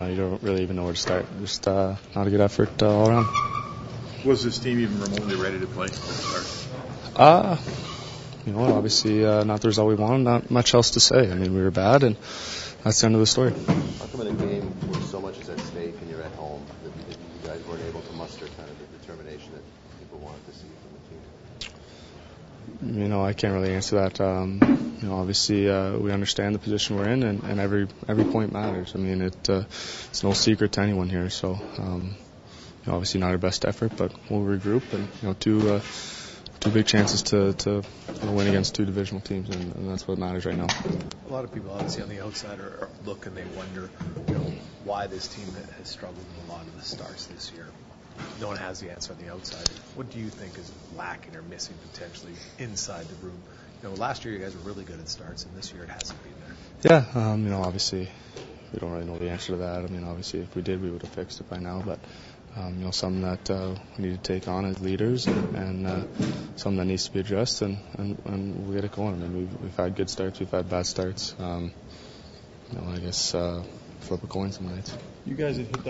Uh, you don't really even know where to start. Just uh, not a good effort uh, all around. Was this team even remotely ready to play at start? Uh, you know, obviously uh, not the result we wanted. Not much else to say. I mean, we were bad, and that's the end of the story. How come in a game where so much is at stake and you're at home that, that you guys weren't able to muster kind of the determination that people wanted to see from the team? You know, I can't really answer that. Um, you know, obviously uh, we understand the position we're in, and, and every every point matters. I mean, it uh, it's no secret to anyone here. So, um, you know, obviously not our best effort, but we'll regroup and you know two uh, two big chances to to you know, win against two divisional teams, and, and that's what matters right now. A lot of people, obviously, on the outside are, are look and they wonder, you know, why this team has struggled in a lot of the starts this year. No one has the answer on the outside. What do you think is lacking or missing potentially inside the room? You know, last year you guys were really good at starts, and this year it hasn't been there. Yeah, um, you know, obviously we don't really know the answer to that. I mean, obviously if we did, we would have fixed it by now, but. Um, you know, something that uh, we need to take on as leaders, and, and uh, something that needs to be addressed, and, and, and we'll get it going. I mean, we've, we've had good starts, we've had bad starts. Um, you know, I guess uh, flip a coin some nights. You guys had hit that